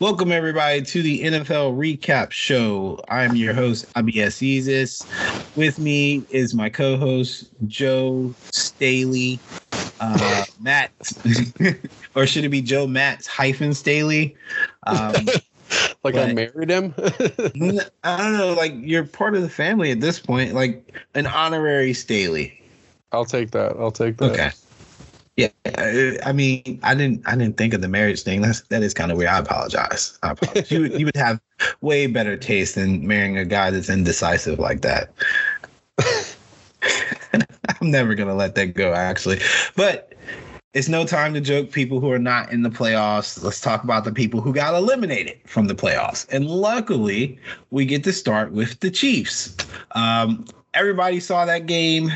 Welcome everybody to the NFL Recap Show. I'm your host, Abies Yeezus. With me is my co-host Joe Staley, uh, Matt, or should it be Joe Matts hyphen Staley? Um, like I married him. I don't know, like you're part of the family at this point, like an honorary Staley. I'll take that. I'll take that. Okay. Yeah, I I mean, I didn't, I didn't think of the marriage thing. That's that is kind of weird. I apologize. I apologize. you, would- you would have way better taste than marrying a guy that's indecisive like that. I'm never gonna let that go, actually. But it's no time to joke. People who are not in the playoffs. Let's talk about the people who got eliminated from the playoffs. And luckily, we get to start with the Chiefs. Um, everybody saw that game.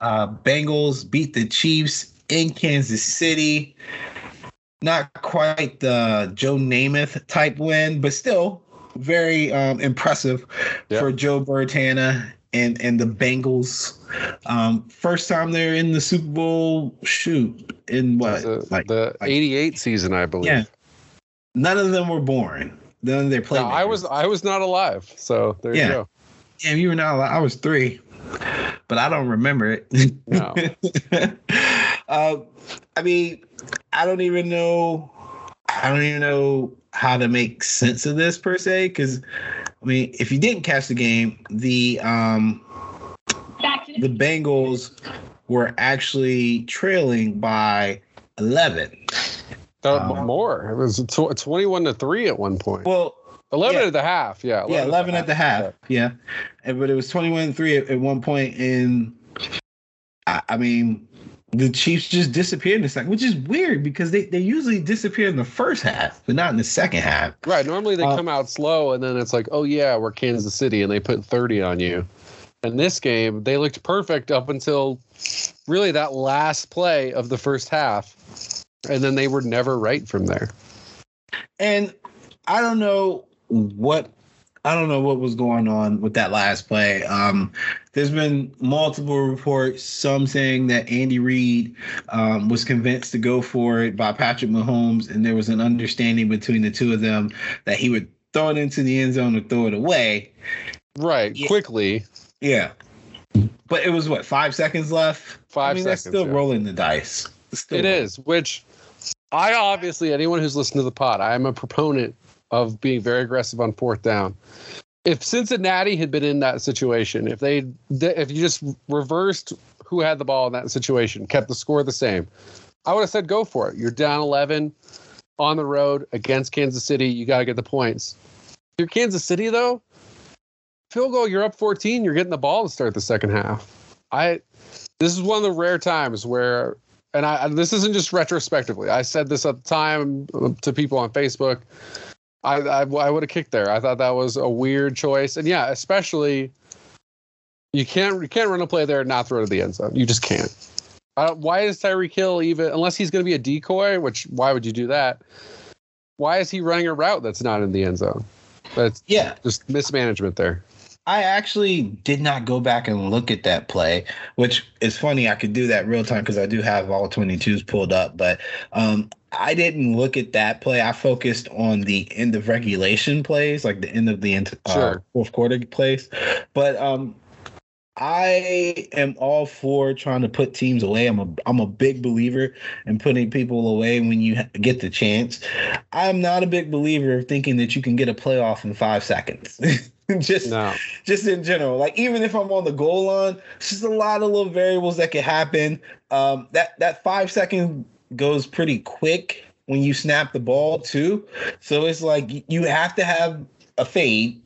Uh, Bengals beat the Chiefs in Kansas City. Not quite the Joe Namath type win, but still very um, impressive Yeah. for Joe Bertana and and the Bengals. Um, first time they're in the Super Bowl. Shoot, in what? The, like, the like- 88 season, I believe. yeah. None of them were born. None of their No. I was I was not alive. So there Yeah. you go. Yeah, you were not. alive. I was three, but I don't remember it. No. uh, I mean, I don't even know. I don't even know how to make sense of this per se. Because, I mean, if you didn't catch the game, the um, the Bengals were actually trailing by eleven. Uh, Um, more. It was tw- 21 to 3 at one point. Well, 11 yeah. at the half. Yeah. yeah, 11 at the half. Yeah. And, but it was 21 3 at, at one point And I, I mean, the Chiefs just disappeared in the second, which is weird because they, they usually disappear in the first half, but not in the second half. Right. Normally they Uh, come out slow and then it's like, oh, yeah, we're Kansas City and they put 30 on you. And this game, they looked perfect up until really that last play of the first half. And then they were never right from there. And I don't know what I don't know what was going on with that last play. Um, there's been multiple reports, some saying that Andy Reid um, was convinced to go for it by Patrick Mahomes, and there was an understanding between the two of them that he would throw it into the end zone or throw it away. Right. Yeah. Quickly. Yeah. But it was what, five seconds left? Five I mean, that's seconds, still yeah. rolling the dice. It's still It is, which I obviously, anyone who's listened to the pod, I am a proponent of being very aggressive on fourth down. If Cincinnati had been in that situation, if they, if you just reversed who had the ball in that situation, kept the score the same, I would have said go for it. You're down 11 on the road against Kansas City. You got to get the points. You're Kansas City though. Field goal, you're up 14. You're getting the ball to start the second half. I, this is one of the rare times where and I this isn't just retrospectively. I said this at the time to people on Facebook. I I, I would have kicked there. I thought that was a weird choice, and yeah, especially you can't you can't run a play there and not throw to the end zone. You just can't. Uh, why is Tyreek Hill even unless he's going to be a decoy? Which why would you do that? Why is he running a route that's not in the end zone? That's Yeah. just mismanagement there. I actually did not go back and look at that play, which is funny. I could do that real time because I do have all 22s pulled up, but um, I didn't look at that play. I focused on the end of regulation plays, like the end of the uh, Sure. fourth quarter plays. But um, I am all for trying to put teams away. I'm a I'm a big believer in putting people away when you get the chance. I'm not a big believer of thinking that you can get a playoff in five seconds. Just No, just in general. Like even if I'm on the goal line, it's just a lot of little variables that can happen. Um, that that five second goes pretty quick when you snap the ball too. So it's like you have to have a fade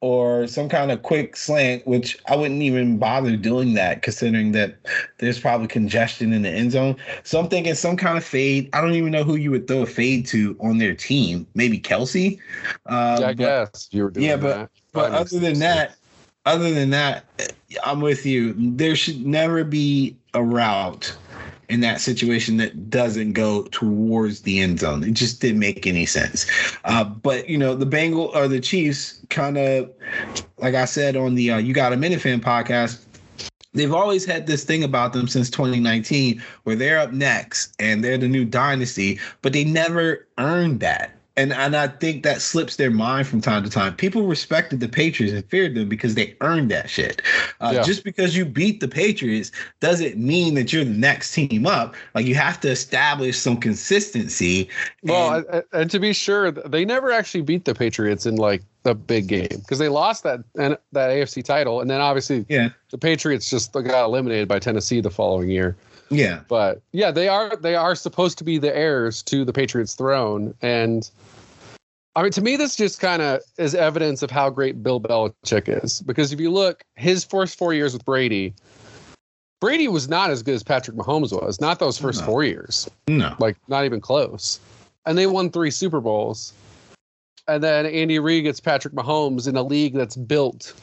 or some kind of quick slant, which I wouldn't even bother doing that considering that there's probably congestion in the end zone. So I'm thinking some kind of fade. I don't even know who you would throw a fade to on their team. Maybe Kelce. Uh, yeah, I but- guess you were doing yeah, but that. but other than sense. that, other than that, I'm with you. There should never be a route in that situation that doesn't go towards the end zone. It just didn't make any sense. Uh, but you know, the Bengal or the Chiefs kind of, like I said on the uh, You Got a Minute Fan podcast, they've always had this thing about them since 2019 where they're up next and they're the new dynasty, but they never earned that. And and I think that slips their mind from time to time. People respected the Patriots and feared them because they earned that shit. Uh, yeah. Just because you beat the Patriots doesn't mean that you're the next team up. Like you have to establish some consistency. Well, and, and to be sure, they never actually beat the Patriots in like the big game because they lost that and that AFC title, and then obviously yeah, the Patriots just got eliminated by Tennessee the following year. Yeah. But yeah, they are they are supposed to be the heirs to the Patriots throne. And I mean to me this just kind of is evidence of how great Bill Belichick is. Because if you look, his first four years with Brady, Brady was not as good as Patrick Mahomes was. Not those first no. four years. No. Like not even close. And they won three Super Bowls. And then Andy Reid gets Patrick Mahomes in a league that's built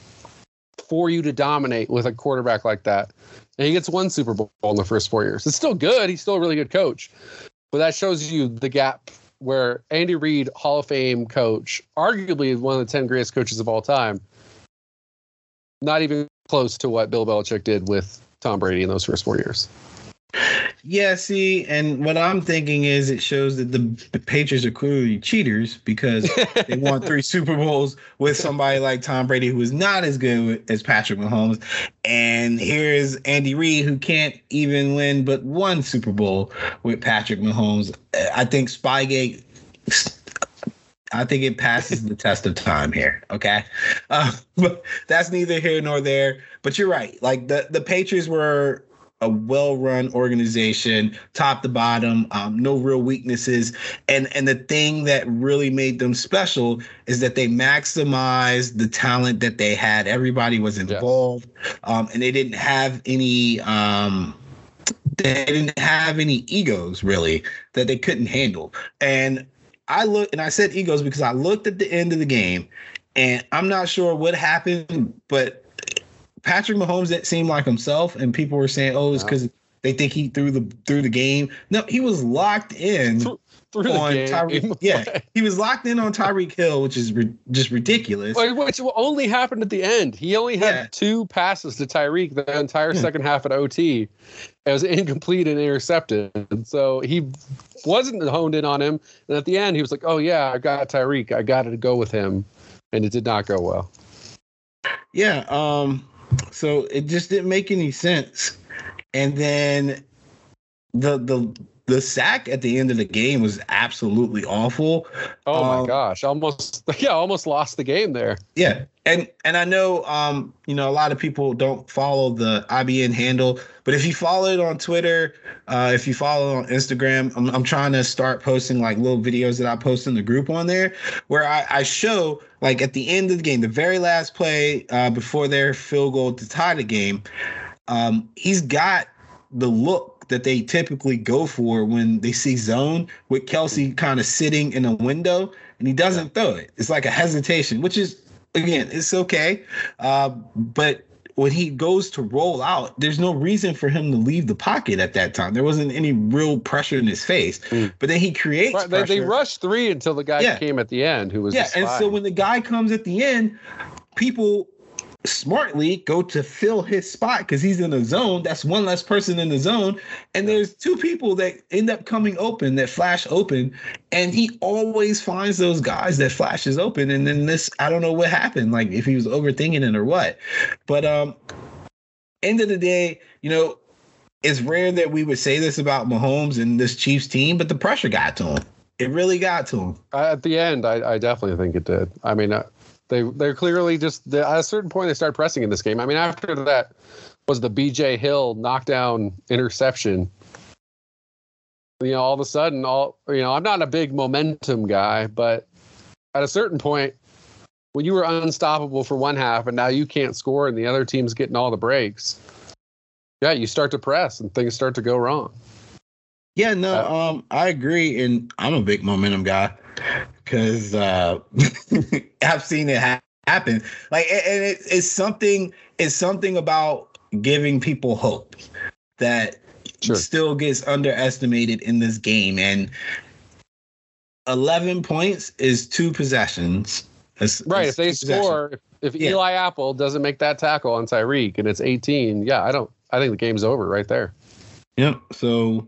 for you to dominate with a quarterback like that. And he gets one Super Bowl in the first four years. It's still good. He's still a really good coach. But that shows you the gap where Andy Reid, Hall of Fame coach, arguably one of the 10 greatest coaches of all time, not even close to what Bill Belichick did with Tom Brady in those first four years. Yeah, see, and what I'm thinking is it shows that the, the Patriots are clearly cheaters because they won three Super Bowls with somebody like Tom Brady who is not as good as Patrick Mahomes. And here's Andy Reid who can't even win but one Super Bowl with Patrick Mahomes. I think Spygate I think it passes the test of time here. Okay, uh, but that's neither here nor there. But you're right. Like the the Patriots were a well-run organization, top to bottom, um, no real weaknesses. And and the thing that really made them special is that they maximized the talent that they had. Everybody was involved, yes. um, and they didn't have any. Um, they didn't have any egos really that they couldn't handle. And I look and I said egos because I looked at the end of the game, and I'm not sure what happened, but Patrick Mahomes didn't seem like himself, and people were saying, "Oh, it's because they think he threw the through the game." No, he was locked in through, through on Tyreek. Yeah, he was locked in on Tyreek Hill, which is re- just ridiculous. Which only happened at the end. He only had yeah. two passes to Tyreek the entire second half at OT. It was incomplete and intercepted. So he wasn't honed in on him. And at the end, he was like, "Oh yeah, I got Tyreek. I got to go with him," and it did not go well. Yeah. Um so it just didn't make any sense. And then the the the sack at the end of the game was absolutely awful. Oh um, my gosh, almost yeah, almost lost the game there. Yeah. And and I know um, you know, a lot of people don't follow the IBN handle, but if you follow it on Twitter, uh, if you follow on Instagram, I'm I'm trying to start posting like little videos that I post in the group on there where I, I show like at the end of the game, the very last play uh, before their field goal to tie the game, um, he's got the look that they typically go for when they see zone with Kelce kind of sitting in a window and he doesn't throw it. It's like a hesitation, which is again, it's okay. Uh, but when he goes to roll out, there's no reason for him to leave the pocket at that time. There wasn't any real pressure in his face. Mm. But then he creates. Right, they, they, rushed three until the guy yeah. came at the end, who was yeah. And so when the guy comes at the end, people smartly go to fill his spot because he's in the zone. That's one less person in the zone. And there's two people that end up coming open that flash open. And he always finds those guys that flashes open. And then this, I don't know what happened, like if he was overthinking it or what. But um end of the day, you know, it's rare that we would say this about Mahomes and this Chiefs team, but the pressure got to him. It really got to him. At the end, I, I definitely think it did. I mean, they they're clearly just they, at a certain point they started pressing in this game. I mean, after that was the B.J. Hill knockdown interception. You know, all of a sudden, all you know, I'm not a big momentum guy, but at a certain point, when you were unstoppable for one half and now you can't score and the other team's getting all the breaks, yeah, you start to press and things start to go wrong. Yeah, no, uh, um, I agree, and I'm a big momentum guy because uh, I've seen it ha- happen. Like, and it, it's something. It's something about giving people hope that sure. still gets underestimated in this game. And 11 points is two possessions. It's, right. It's if they score, if, if yeah. Eli Apple doesn't make that tackle on Tyreek and it's 18, yeah, I don't. I think the game's over right there. Yep. So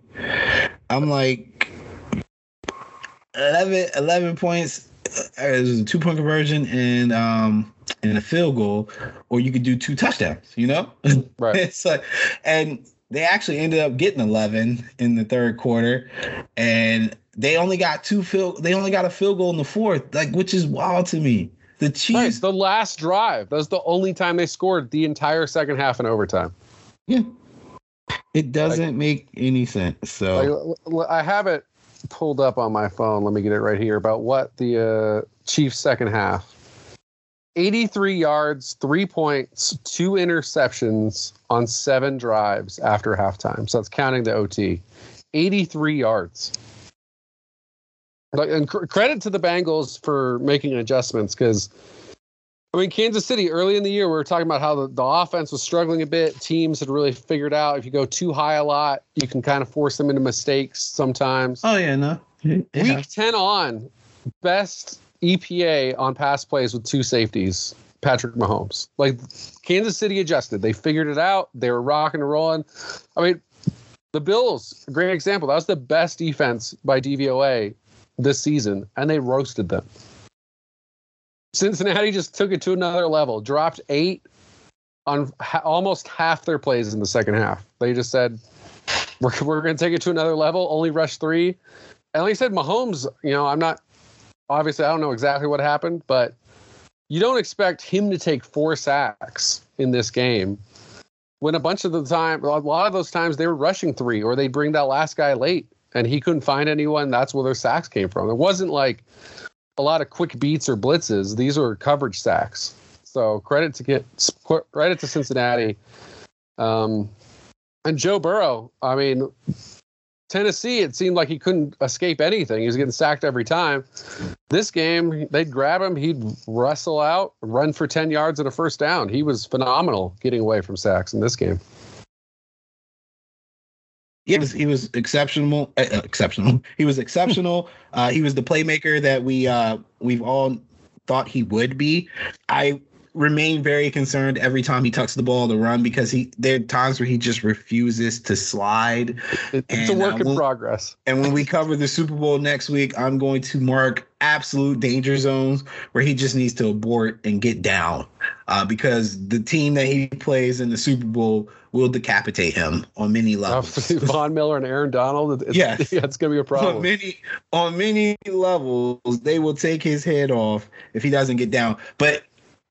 I'm like, 11, 11 points as a two point conversion and um and a field goal, or you could do two touchdowns. You know, Right. it's like, and they actually ended up getting eleven in the third quarter, and they only got two field. They only got a field goal in the fourth, like which is wild to me. The Right. The last drive. That was the only time they scored the entire second half in overtime. yeah, it doesn't make any sense. So Like, I have it pulled up on my phone. Let me get it right here about what the uh, Chiefs' second half. 83 yards, three points, two interceptions on seven drives after halftime. So that's counting the OT. 83 yards. And cr- credit to the Bengals for making adjustments because, I mean, Kansas City early in the year, we were talking about how the, the offense was struggling a bit. Teams had really figured out if you go too high a lot, you can kind of force them into mistakes sometimes. oh yeah, no, it Week 10 on, best EPA on pass plays with two safeties, Patrick Mahomes. Like Kansas City adjusted. They figured it out. They were rocking and rolling. I mean, the Bills, great example. That was the best defense by DVOA this season, and they roasted them. Cincinnati just took it to another level, dropped eight on ha- almost half their plays in the second half. They just said, we're, we're going to take it to another level, only rush three. And like I said, Mahomes, you know, I'm not obviously I don't know exactly what happened, but you don't expect him to take four sacks in this game when a bunch of the time, a lot of those times they were rushing three or they bring that last guy late and he couldn't find anyone. That's where their sacks came from. It wasn't like a lot of quick beats or blitzes. These were coverage sacks. So credit to get credit to Cincinnati. Um, and Joe Burrow, I mean, Tennessee, it seemed like he couldn't escape anything. He was getting sacked every time. This game, they'd grab him, he'd wrestle out, run for 10 yards and a first down. He was phenomenal getting away from sacks in this game. He was he was exceptional. Uh, exceptional. He was exceptional. Uh, he was the playmaker that we uh, we've all thought he would be. I remain very concerned every time he tucks the ball to run because he there are times where he just refuses to slide. It's And, a work uh, in we'll- progress. And when we cover the Super Bowl next week, I'm going to mark absolute danger zones where he just needs to abort and get down uh, because the team that he plays in the Super Bowl will decapitate him on many levels. Von Miller and Aaron Donald. It's, Yes. yeah, it's going to be a on problem. many on many levels, they will take his head off if he doesn't get down. But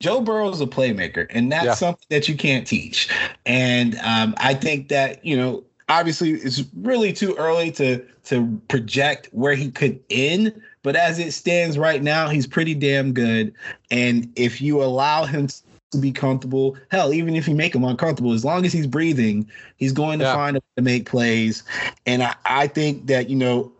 Joe Burrow's a playmaker, and that's Yeah. something that you can't teach. And um, I think that you know, obviously, it's really too early to to project where he could end. But as it stands right now, he's pretty damn good. And if you allow him to be comfortable, hell, even if you make him uncomfortable, as long as he's breathing, he's going to Yeah. find a way to make plays. And I, I think that you know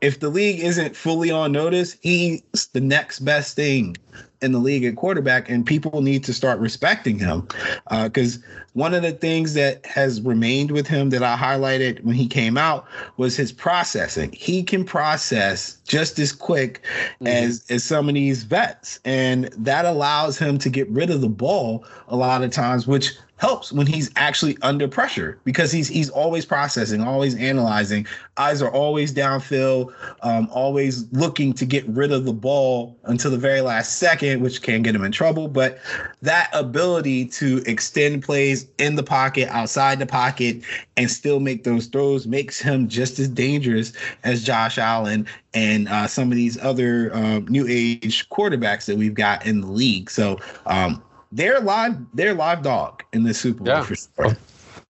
if the league isn't fully on notice, he's the next best thing in the league at quarterback, and people need to start respecting him. Uh, because one of the things that has remained with him that I highlighted when he came out was his processing. He can process just as quick mm-hmm. as as some of these vets, and that allows him to get rid of the ball a lot of times, which helps when he's actually under pressure because he's he's always processing, always analyzing. Eyes are always downfield, um, always looking to get rid of the ball until the very last second, which can get him in trouble. But that ability to extend plays in the pocket, outside the pocket, and still make those throws makes him just as dangerous as Josh Allen and uh, some of these other um, new age quarterbacks that we've got in the league. So um, they're live, they're live dog in the Super Bowl Yeah. for sure.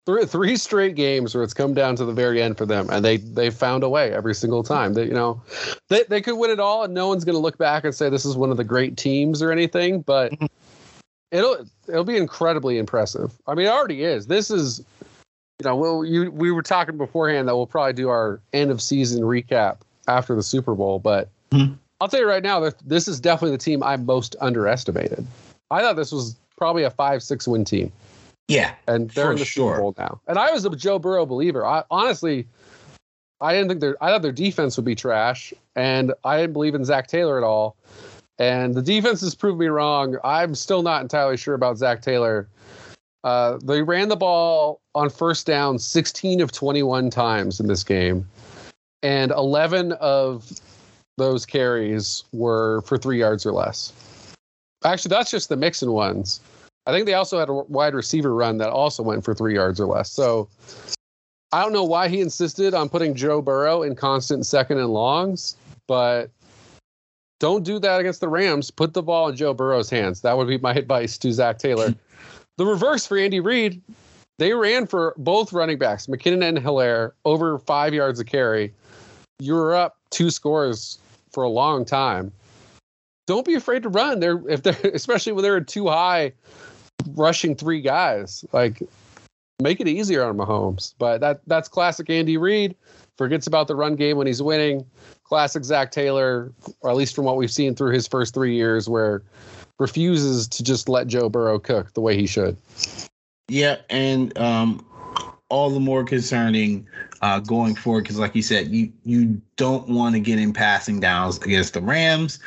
three, three straight games where it's come down to the very end for them, and they they found a way every single time. That you know they they could win it all, and no one's going to look back and say this is one of the great teams or anything, but it'll it'll be incredibly impressive. I mean, it already is. This is you know we'll you we were talking beforehand that we'll probably do our end of season recap after the Super Bowl, but. Mhm. I'll tell you right now that this is definitely the team I most underestimated. I thought this was probably a five, six win team Yeah, and they're in the sure. Super Bowl now. And I was a Joe Burrow believer. I honestly, I didn't think their I thought their defense would be trash, and I didn't believe in Zac Taylor at all. And the defense has proved me wrong. I'm still not entirely sure about Zac Taylor. Uh, they ran the ball on first down 16 of 21 times in this game, and 11 of those carries were for three yards or less. Actually, that's just the Mixon ones. I think they also had a wide receiver run that also went for three yards or less. So I don't know why he insisted on putting Joe Burrow in constant second and longs, but don't do that against the Rams. Put the ball in Joe Burrow's hands. That would be my advice to Zac Taylor. the reverse for Andy Reid, they ran for both running backs, McKinnon and Helaire, over five yards of carry. You were up two scores for a long time. Don't be afraid to run. They're if they're especially when they're too high, rushing three guys. Like make it easier on Mahomes. But that that's classic Andy Reid. Forgets about the run game when he's winning. Classic Zac Taylor, or at least from what we've seen through his first three years, where refuses to just let Joe Burrow cook the way he should. Yeah, and um, all the more concerning uh, going forward because, like you said, you you don't want to get in passing downs against the Rams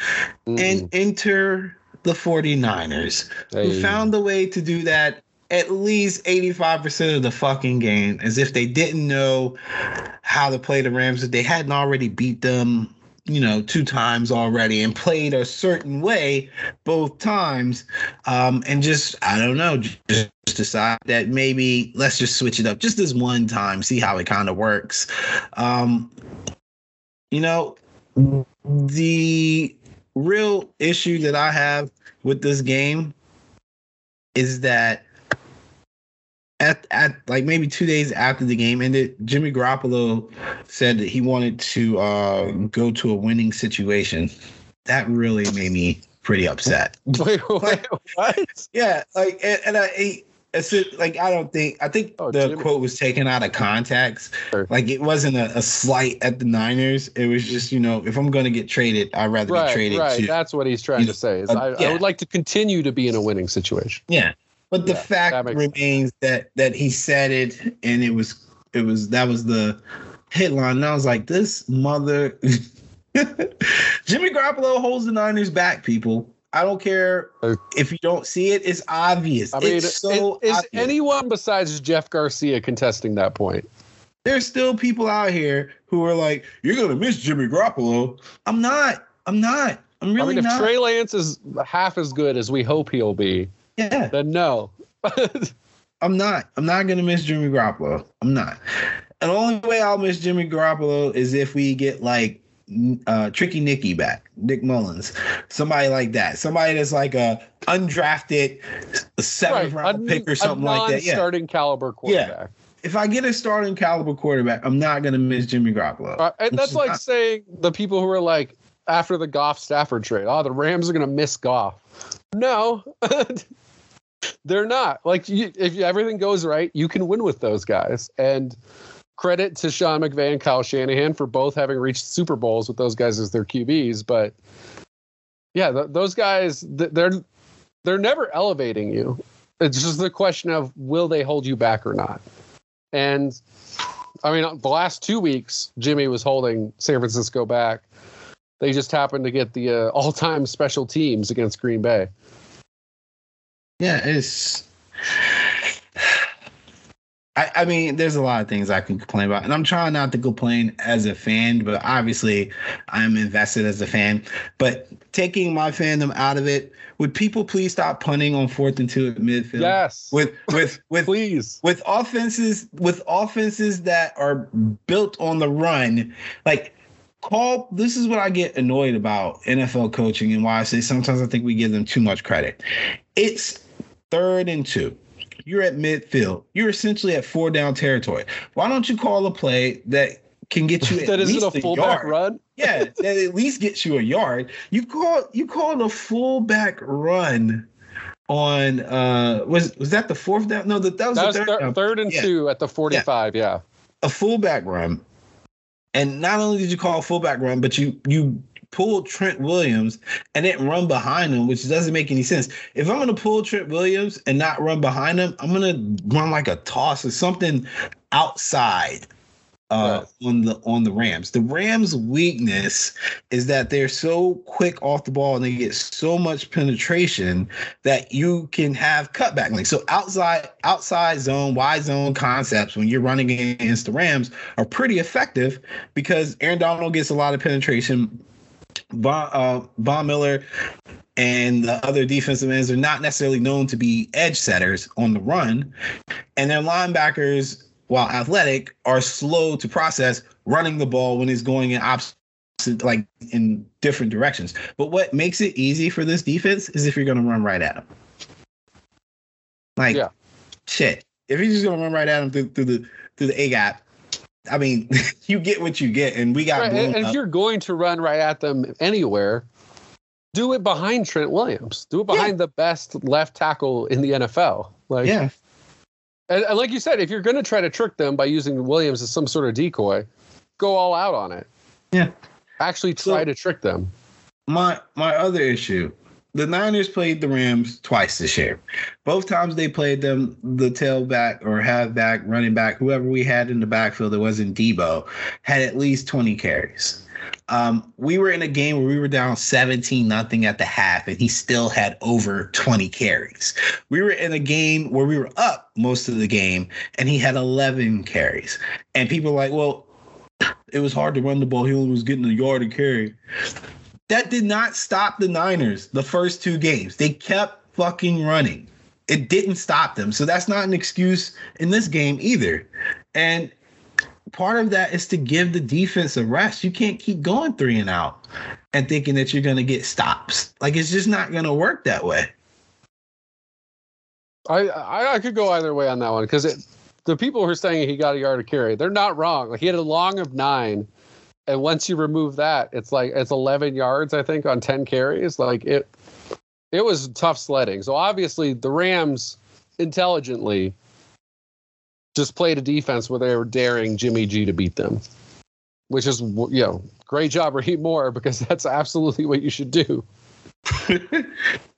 mm-hmm. and enter the 49ers, hey. who found a way to do that at least 85% of the fucking game as if they didn't know how to play the Rams, if they hadn't already beat them, you know, two times already and played a certain way both times. Um, and just, I don't know, just decide that maybe let's just switch it up just this one time, see how it kind of works. Um, you know, the real issue that I have with this game is that at at like maybe two days after the game ended, Jimmy Garoppolo said that he wanted to uh, go to a winning situation. That really made me pretty upset. Wait, wait like, what? Yeah, like and, and I. It's like I don't think I think oh, the Jimmy. quote was taken out of context. Sure. Like it wasn't a, a, slight at the Niners. It was just you know if I'm going to get traded, I'd rather right, be traded. Right, to, that's what he's trying to say. Is uh, I, yeah. I would like to continue to be in a winning situation. Yeah, but the yeah, fact that remains sense. that that he said it, and it was it was that was the headline. And I was like, this mother. Jimmy Garoppolo holds the Niners back, people. I don't care if you don't see it. It's obvious. I mean, it's so is anyone besides Jeff Garcia contesting that point? There's still people out here who are like, "You're gonna miss Jimmy Garoppolo." I'm not. I'm not. I'm really I mean, if not. Trey Lance is half as good as we hope he'll be, yeah. Then no. I'm not. I'm not gonna miss Jimmy Garoppolo. I'm not. And the only way I'll miss Jimmy Garoppolo is if we get like uh, Tricky Nicky back, Nick Mullins, somebody like that, somebody that's like a undrafted seventh right. round a, pick or something like that. Yeah, starting caliber quarterback. Yeah. If I get a starting caliber quarterback, I'm not gonna miss Jimmy Garoppolo. Uh, and that's like not- saying the people who are like after the Goff Stafford trade, oh, the Rams are gonna miss Goff. No. they're not like you, if everything goes right, you can win with those guys. And credit to Sean McVay and Kyle Shanahan for both having reached Super Bowls with those guys as their QBs. But yeah, th- those guys they're they're never elevating you. It's just the question of will they hold you back or not. And I mean, the last two weeks, Jimmy was holding San Francisco back. They just happened to get the uh, all-time special teams against Green Bay yeah, it's. I, I mean, there's a lot of things I can complain about, and I'm trying not to complain as a fan, but obviously, I'm invested as a fan. But taking my fandom out of it, would people please stop punting on fourth and two at midfield? Yes. With with with please with offenses with offenses that are built on the run, like call this is what I get annoyed about NFL coaching and why I say sometimes I think we give them too much credit. It's third and two. You're at midfield. You're essentially at four down territory. Why don't you call a play that can get you that at least a fullback run? yeah, that at least gets you a yard. You call you call a fullback run on uh was was that the fourth down? No, that, that was, that was third, third, third and yeah. two at the 45, yeah. yeah. A fullback run. And not only did you call a fullback run, but you you pull Trent Williams and then run behind him, which doesn't make any sense. If I'm to pull Trent Williams and not run behind him, I'm to run like a toss or something outside uh, right. on the on the Rams. The Rams' weakness is that they're so quick off the ball and they get so much penetration that you can have cutback links. So outside outside zone, wide zone concepts when you're running against the Rams are pretty effective because Aaron Donald gets a lot of penetration Von, uh, Von Miller and the other defensive ends are not necessarily known to be edge setters on the run, and their linebackers, while athletic, are slow to process running the ball when it's going in opposite like in different directions. But what makes it easy for this defense is if you're going to run right at them. Like, Yeah. shit. If you're just going to run right at them through, through the through the A gap, I mean, you get what you get, and we got Right, and up. if you're going to run right at them anywhere, do it behind Trent Williams. Do it behind the best left tackle in the NFL. Like, yeah, and, and like you said, if you're going to try to trick them by using Williams as some sort of decoy, go all out on it. Yeah. Actually, try So- to trick them. my my other issue the niners played the rams twice this year both times they played them the tailback or halfback running back whoever we had in the backfield that wasn't Deebo had at least 20 carries um, we were in a game where we were down 17 nothing at the half and he still had over 20 carries we were in a game where we were up most of the game and he had 11 carries and people like well it was hard to run the ball he was getting a yard a carry that did not stop the Niners the first two games. They kept fucking running. It didn't stop them. So that's not an excuse in this game either. And part of that is to give the defense a rest. You can't keep going three and out and thinking that you're going to get stops. Like it's just not going to work that way. I, I I could go either way on that one because the people who are saying he got a yard of carry, they're not wrong. Like he had a long of nine, and once you remove that, it's like it's 11 yards I think on 10 carries. Like it, it was tough sledding. So obviously the Rams intelligently just played a defense where they were daring Jimmy G to beat them, which is you know great job Raheem Moore because that's absolutely what you should do.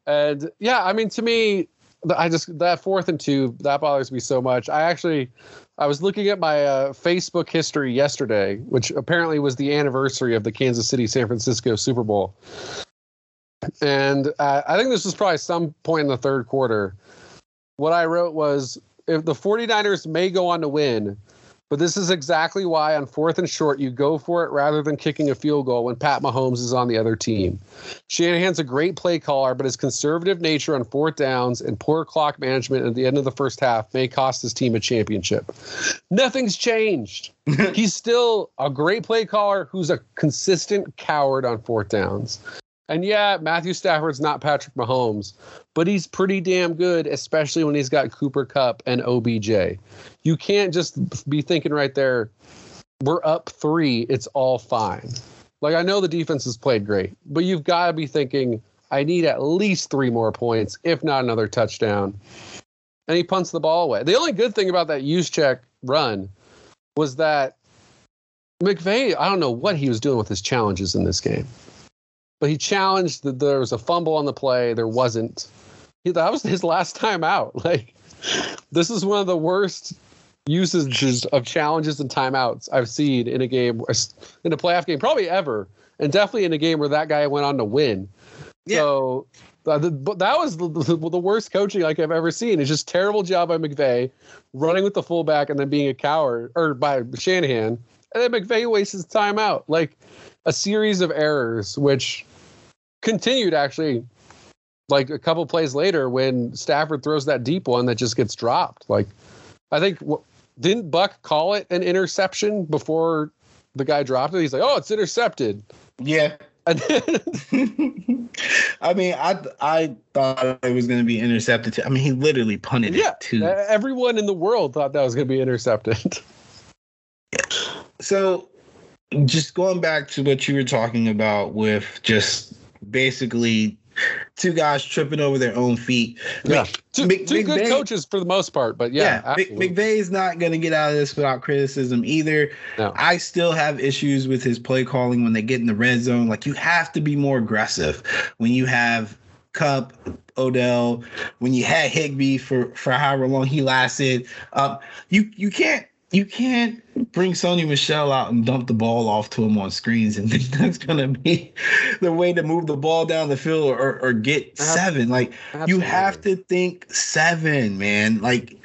And yeah, I mean, to me, I just that fourth and two that bothers me so much. I actually, I was looking at my uh, Facebook history yesterday, which apparently was the anniversary of the Kansas City San Francisco Super Bowl, and uh, I think this was probably some point in the third quarter. What I wrote was, if the 49ers may go on to win, but this is exactly why on fourth and short you go for it rather than kicking a field goal when Pat Mahomes is on the other team. Shanahan's a great play caller, but his conservative nature on fourth downs and poor clock management at the end of the first half may cost his team a championship. Nothing's changed. He's still a great play caller who's a consistent coward on fourth downs. And yeah, Matthew Stafford's not Patrick Mahomes, but he's pretty damn good, especially when he's got Cooper Kupp and OBJ. You can't just be thinking right there, we're up three, it's all fine. Like I know the defense has played great, but you've got to be thinking, I need at least three more points, if not another touchdown. And he punts the ball away. The only good thing about that Juszczyk run was that McVay, I don't know what he was doing with his challenges in this game. But he challenged that there was a fumble on the play. There wasn't. He, that was his last time out. Like this is one of the worst usages of challenges and timeouts I've seen in a game, in a playoff game, probably ever, and definitely in a game where that guy went on to win. Yeah. So uh, the, but that was the, the, the worst coaching like I've ever seen. It's just terrible job by McVay, running with the fullback and then being a coward, or by Shanahan, and then McVay wastes his time out. Like a series of errors, which continued actually like a couple plays later when Stafford throws that deep one that just gets dropped. Like I think didn't Buck call it an interception before the guy dropped it? He's like, "Oh, it's intercepted." Yeah. I mean, I I thought it was going to be intercepted. Too. I mean, he literally punted yeah, it too. everyone in the world thought that was going to be intercepted. So, just going back to what you were talking about with just basically two guys tripping over their own feet. yeah, Mc- two, Mc- two good coaches for the most part, but yeah, yeah, absolutely. McVay's not going to get out of this without criticism either. No. I still have issues with his play calling when they get in the red zone. Like you have to be more aggressive when you have Kupp, Odell, when you had Higbee for for however long he lasted. Um, you you can't you can't bring Sony Michel out and dump the ball off to him on screens and think that's gonna be the way to move the ball down the field or, or get seven. Like you have to think seven, man. Like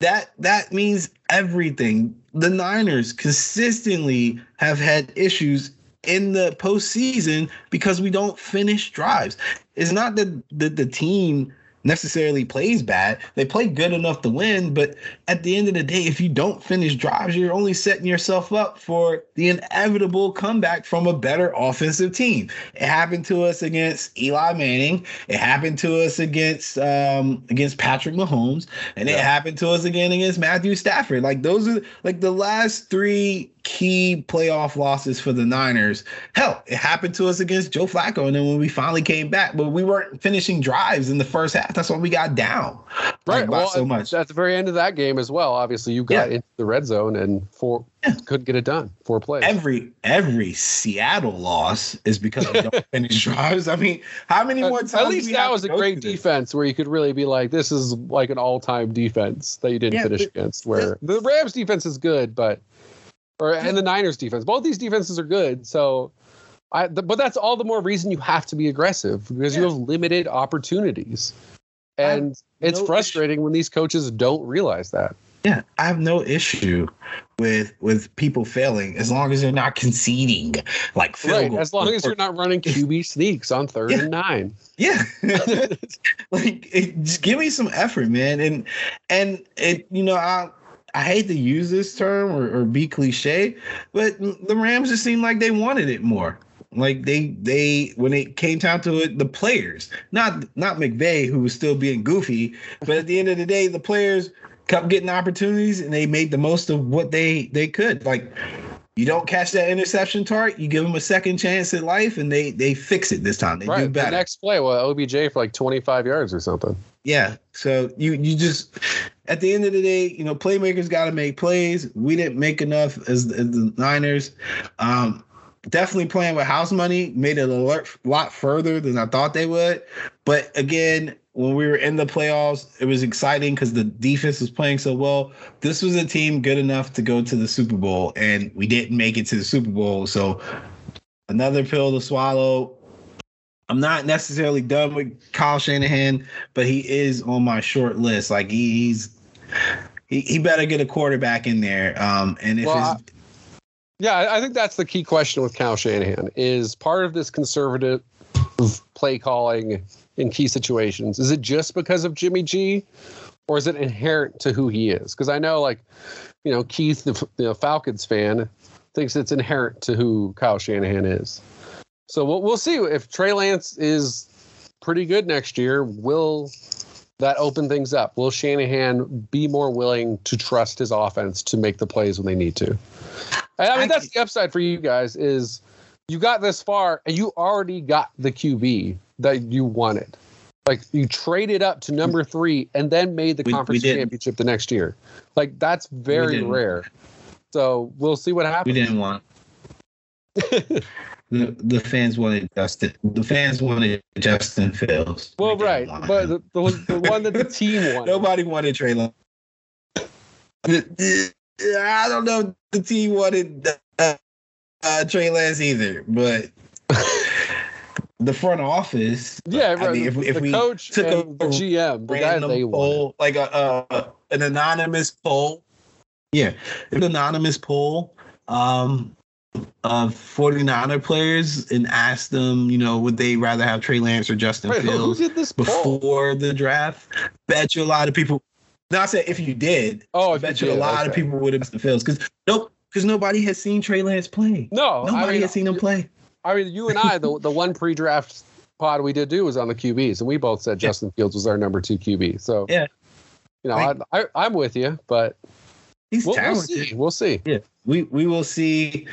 that that means everything. The Niners consistently have had issues in the postseason because we don't finish drives. It's not that the, the team necessarily plays bad. They play good enough to win, but at the end of the day, if you don't finish drives, you're only setting yourself up for the inevitable comeback from a better offensive team. It happened to us against Eli Manning. It happened to us against um, against Patrick Mahomes, and yeah. it happened to us again against Matthew Stafford. Like those are like the last three key playoff losses for the Niners. Hell, it happened to us against Joe Flacco. And then when we finally came back, but we weren't finishing drives in the first half. That's why we got down. Right. Like, well, so much. At the very end of that game as well, obviously you got yeah. into the red zone and four yeah. couldn't get it done. Four plays. Every every Seattle loss is because we don't finish drives. I mean, how many more times? At least that was a great defense where you could really be like, this is like an all-time defense that you didn't yeah, finish against. Where the Rams defense is good, but or and the Niners defense. Both these defenses are good. So, I the, but that's all the more reason you have to be aggressive because yeah. you have limited opportunities, and it's no frustrating issue. when these coaches don't realize that. Yeah, I have no issue with with people failing as long as they're not conceding like right. As long as you're not running QB sneaks on third yeah. and nine. Yeah, like it, just give me some effort, man. And and it, you know, I I hate to use this term or, or be cliche, but the Rams just seemed like they wanted it more. Like they they when it came down to it, the players, not not McVay who was still being goofy, but at the end of the day, the players kept getting opportunities and they made the most of what they they could. Like you don't catch that interception target, you give them a second chance at life, and they they fix it this time. They right. do better. The next play, well, OBJ for like 25 yards or something. Yeah. So you you just at the end of the day, you know, playmakers got to make plays. We didn't make enough as, as the Niners. Um, definitely playing with house money made it a lot further than I thought they would. But again, when we were in the playoffs, it was exciting because the defense was playing so well. This was a team good enough to go to the Super Bowl, and we didn't make it to the Super Bowl. So another pill to swallow. I'm not necessarily done with Kyle Shanahan, but he is on my short list. Like he's he, he better get a quarterback in there. Um, and if well, his, yeah, I think that's the key question with Kyle Shanahan is part of this conservative play calling in key situations. Is it just because of Jimmy G, or is it inherent to who he is? Because I know, like, you know, Keith, the know, Falcons fan, thinks it's inherent to who Kyle Shanahan is. So we'll, we'll see if Trey Lance is pretty good next year. Will that open things up? Will Shanahan be more willing to trust his offense to make the plays when they need to? I mean, that's the upside for you guys is you got this far and you already got the QB that you wanted. Like you traded up to number three and then made the we, conference we championship the next year. Like that's very rare. So we'll see what happens. We didn't want. the, the fans wanted Justin. The fans wanted Justin Fields. Well, right, but the, the, the, one that the team wanted. Nobody wanted Trey Lance. I don't know. The team wanted uh, uh, Trey Lance either, but the front office. Yeah, I mean, if, if the we coach took a the GM, the guy they poll, like a, a, an anonymous poll. Yeah, an anonymous poll. Um, of 49er players and asked them, you know, would they rather have Trey Lance or Justin Wait, Fields before the draft? Bet you a lot of people. Now I said if you did, oh, I bet you, did, a lot okay. of people would have Justin Fields because nope, because nobody has seen Trey Lance play. No, nobody I mean, has seen him play. I mean, you and I, the the one pre-draft pod we did do was on the QBs, and we both said Justin. Fields was our number two QB. So yeah, you know, like, I, I am with you, but he's we'll, talented. We'll see. We'll see. Yeah, we we will see.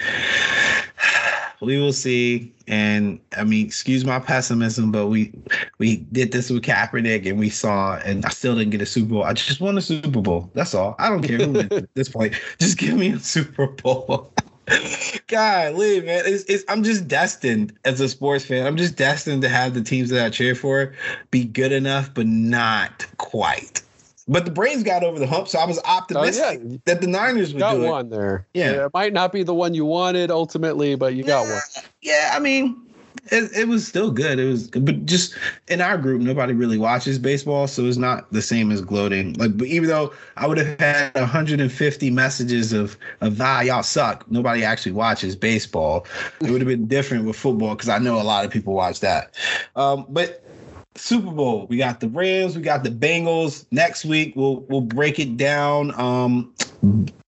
We will see. And I mean, excuse my pessimism, but we we did this with Kaepernick and we saw, and I still didn't get a Super Bowl. I just won a Super Bowl. That's all. I don't care who wins at this point. Just give me a Super Bowl. Golly, man, it's, it's, I'm just destined as a sports fan. I'm just destined to have the teams that I cheer for be good enough, but not quite. But the Braves got over the hump, so I was optimistic oh, yeah. that the Niners would got do one there. Yeah. yeah. it might not be the one you wanted ultimately, but you got yeah, one. Yeah, I mean, it, it was still good. It was, but just in our group, nobody really watches baseball, so it's not the same as gloating. Like, but even though I would have had 150 messages of of ah y'all suck, nobody actually watches baseball. It would have been different with football because I know a lot of people watch that. Um, but Super Bowl, we got the Rams, we got the Bengals. Next week, we'll we'll break it down. Um,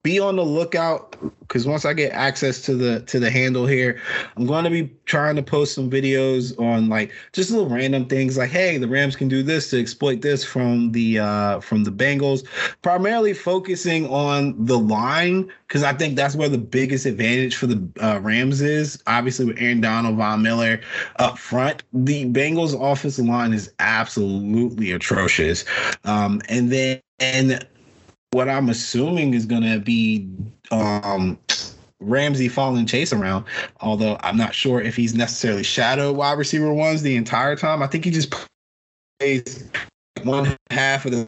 be on the lookout because once I get access to the to the handle here, I'm going to be trying to post some videos on like just little random things like, hey, the Rams can do this to exploit this from the uh from the Bengals, primarily focusing on the line because I think that's where the biggest advantage for the uh, Rams is. Obviously, with Aaron Donald, Von Miller up front, the Bengals offensive line is absolutely atrocious. Um, and then and what I'm assuming is going to be um, Ramsey following Chase around. Although I'm not sure if he's necessarily shadow wide receiver ones the entire time. I think he just plays one half of the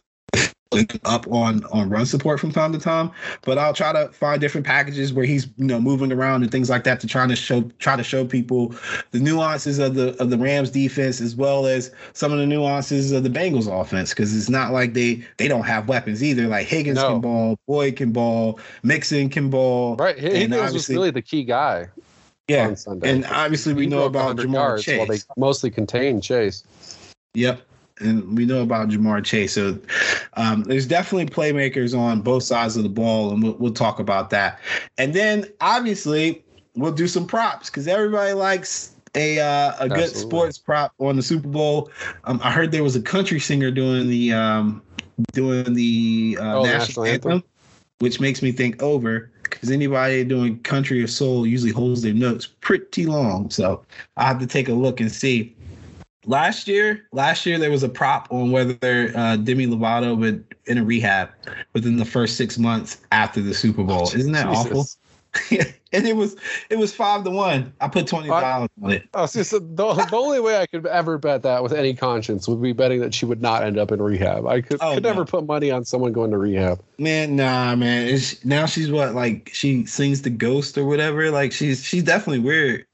up on on run support from time to time but i'll try to find different packages where he's you know moving around and things like that to try to show try to show people the nuances of the of the rams defense as well as some of the nuances of the bengals offense because it's not like they they don't have weapons either. Like higgins no. can ball boyd can ball mixon can ball right. Higgins was really the key guy yeah. and obviously we know about Ja'Marr Chase. while they mostly contain chase. Yep and we know about Ja'Marr Chase. So um, there's definitely playmakers on both sides of the ball, and we'll, we'll talk about that. And then obviously we'll do some props because everybody likes a uh, a good sports prop on the Super Bowl. Um, I heard there was a country singer doing the um, doing the uh, oh, national, national anthem, anthem, which makes me think over because anybody doing country or soul usually holds their notes pretty long. So I have to take a look and see last year, last year there was a prop on whether uh, Demi Lovato would in a rehab within the first six months after the Super Bowl. Oh, Isn't that Jesus. awful? and it was it was five to one. I put twenty dollars on it. Oh, so, so the, the only way I could ever bet that with any conscience would be betting that she would not end up in rehab. I could, oh, could no. never put money on someone going to rehab. Man, nah, man. It's, now she's what like she sings the ghost or whatever. Like she's she's definitely weird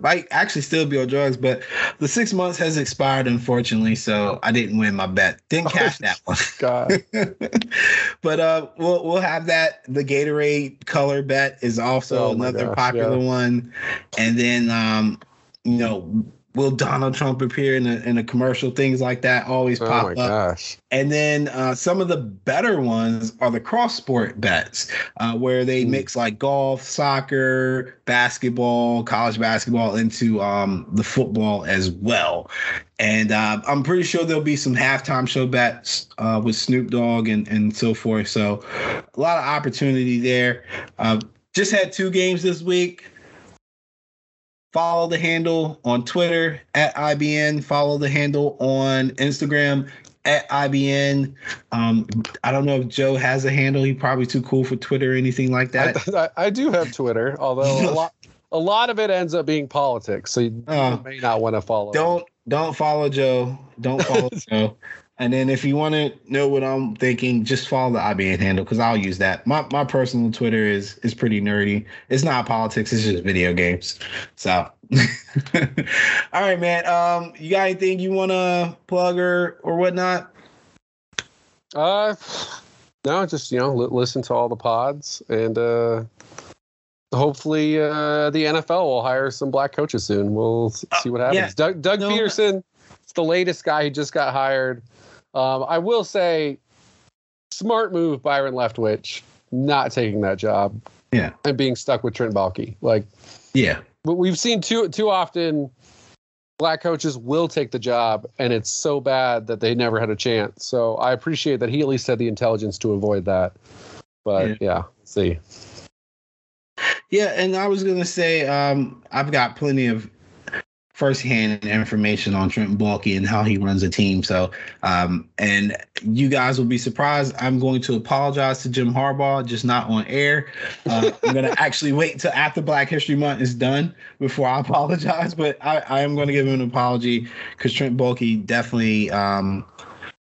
might actually still be on drugs, but the six months has expired, unfortunately. So I didn't win my bet. Didn't cash that one. God. but uh, we'll we'll have that. The Gatorade color bet is also oh another gosh, popular yeah. one, and then um, you know will Donald Trump appear in a, in a commercial? Things like that always oh pop up. Gosh. And then uh, some of the better ones are the cross sport bets, uh, where they mm. mix like golf, soccer, basketball, college basketball into um, the football as well. And uh, I'm pretty sure there'll be some halftime show bets uh, with Snoop Dogg and, and so forth. So a lot of opportunity there. Uh, just had two games this week. Follow the handle on Twitter at IBN. Follow the handle on Instagram at IBN. Um, I don't know if Joe has a handle. He's probably too cool for Twitter or anything like that. I, I, I do have Twitter, although a lot a lot of it ends up being politics, so you, uh, you may not want to follow. Don't don't follow Joe. Don't follow Joe. And then if you want to know what I'm thinking, just follow the IBN handle because I'll use that. My my personal Twitter is is pretty nerdy. It's not politics, it's just video games. So all right, man. Um, you got anything you wanna plug or or whatnot? Uh no, just you know, listen to all the pods and uh hopefully uh the NFL will hire some black coaches soon. We'll see what happens. Yeah. Doug Doug no, Pederson, it's the latest guy who just got hired. Um, I will say, smart move, Byron Leftwich, not taking that job. Yeah, and being stuck with Trent Baalke. Like, yeah, but we've seen too too often. Black coaches will take the job, and it's so bad that they never had a chance. So I appreciate that he at least had the intelligence to avoid that. But yeah, yeah see. Yeah, and I was gonna say, um, I've got plenty of firsthand information on Trent Baalke and how he runs a team. So, um, and you guys will be surprised. I'm going to apologize to Jim Harbaugh, just not on air. Uh, I'm going to actually wait until after Black History Month is done before I apologize. But I, I am going to give him an apology because Trent Baalke definitely um,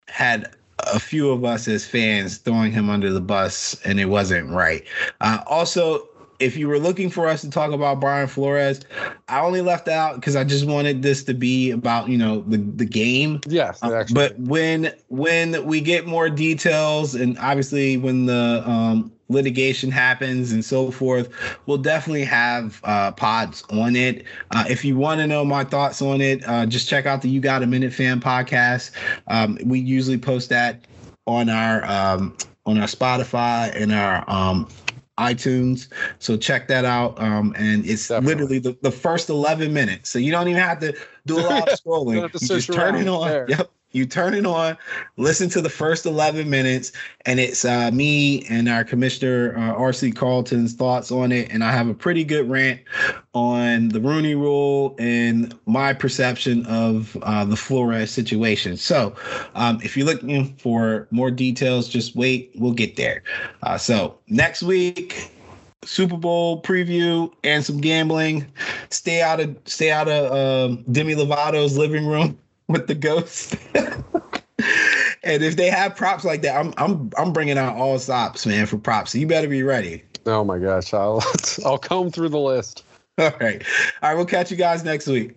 had a few of us as fans throwing him under the bus, and it wasn't right. Uh, also, if you were looking for us to talk about Brian Flores, I only left out because I just wanted this to be about you know the the game. Yes, uh, but when when we get more details and obviously when the um, litigation happens and so forth, we'll definitely have uh, pods on it. Uh, if you want to know my thoughts on it, uh, just check out the You Got a Minute Fan podcast. Um, we usually post that on our um, on our Spotify and our um, iTunes. So check that out. Um, and it's Definitely. literally the, the first 11 minutes. So you don't even have to do a lot of scrolling. you just turn it on. There. Yep. You turn it on, listen to the first 11 minutes, and it's uh, me and our commissioner, uh, RC Carlton's thoughts on it. And I have a pretty good rant on the Rooney rule and my perception of uh, the Flores situation. So um, if you're looking for more details, just wait. We'll get there. Uh, so next week, Super Bowl preview and some gambling. Stay out of stay out of uh, Demi Lovato's living room with the ghost. and if they have props like that, I'm I'm I'm bringing out all stops, man, for props. So you better be ready. Oh my gosh, I'll I'll comb through the list. All right, all right. We'll catch you guys next week.